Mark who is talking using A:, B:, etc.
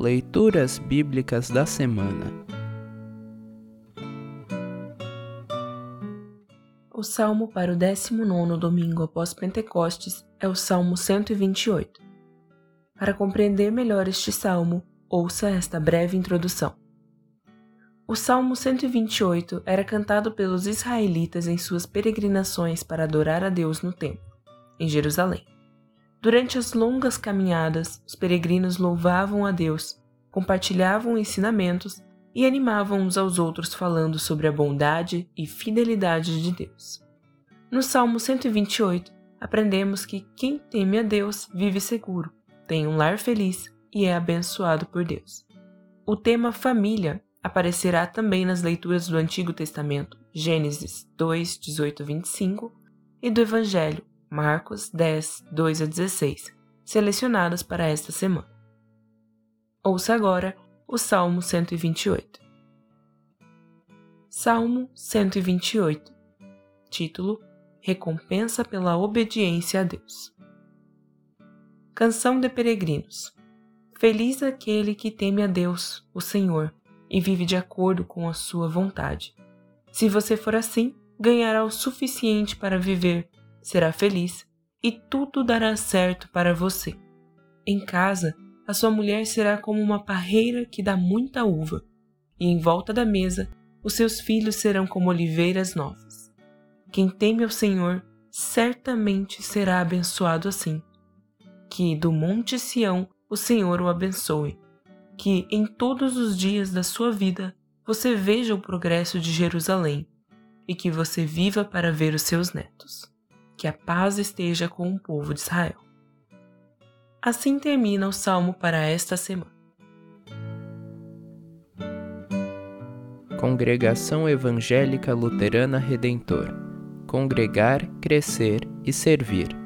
A: Leituras Bíblicas da Semana
B: O salmo para o 19 domingo após Pentecostes é o Salmo 128. Para compreender melhor este salmo, ouça esta breve introdução. O Salmo 128 era cantado pelos israelitas em suas peregrinações para adorar a Deus no templo, em Jerusalém. Durante as longas caminhadas, os peregrinos louvavam a Deus, compartilhavam ensinamentos e animavam uns aos outros falando sobre a bondade e fidelidade de Deus. No Salmo 128, aprendemos que quem teme a Deus vive seguro, tem um lar feliz e é abençoado por Deus. O tema família aparecerá também nas leituras do Antigo Testamento, Gênesis 2, 18 a 25, e do Evangelho, Marcos 10, 2 a 16, selecionadas para esta semana. Ouça agora o Salmo 128. Salmo 128 Título Recompensa pela obediência a Deus. Canção de Peregrinos. Feliz aquele que teme a Deus, o Senhor, e vive de acordo com a sua vontade. Se você for assim, ganhará o suficiente para viver será feliz e tudo dará certo para você. Em casa, a sua mulher será como uma parreira que dá muita uva, e em volta da mesa, os seus filhos serão como oliveiras novas. Quem teme ao Senhor certamente será abençoado assim. Que do Monte Sião o Senhor o abençoe. Que em todos os dias da sua vida você veja o progresso de Jerusalém e que você viva para ver os seus netos que a paz esteja com o povo de Israel. Assim termina o salmo para esta semana.
A: Congregação Evangélica Luterana Redentor Congregar, Crescer e Servir.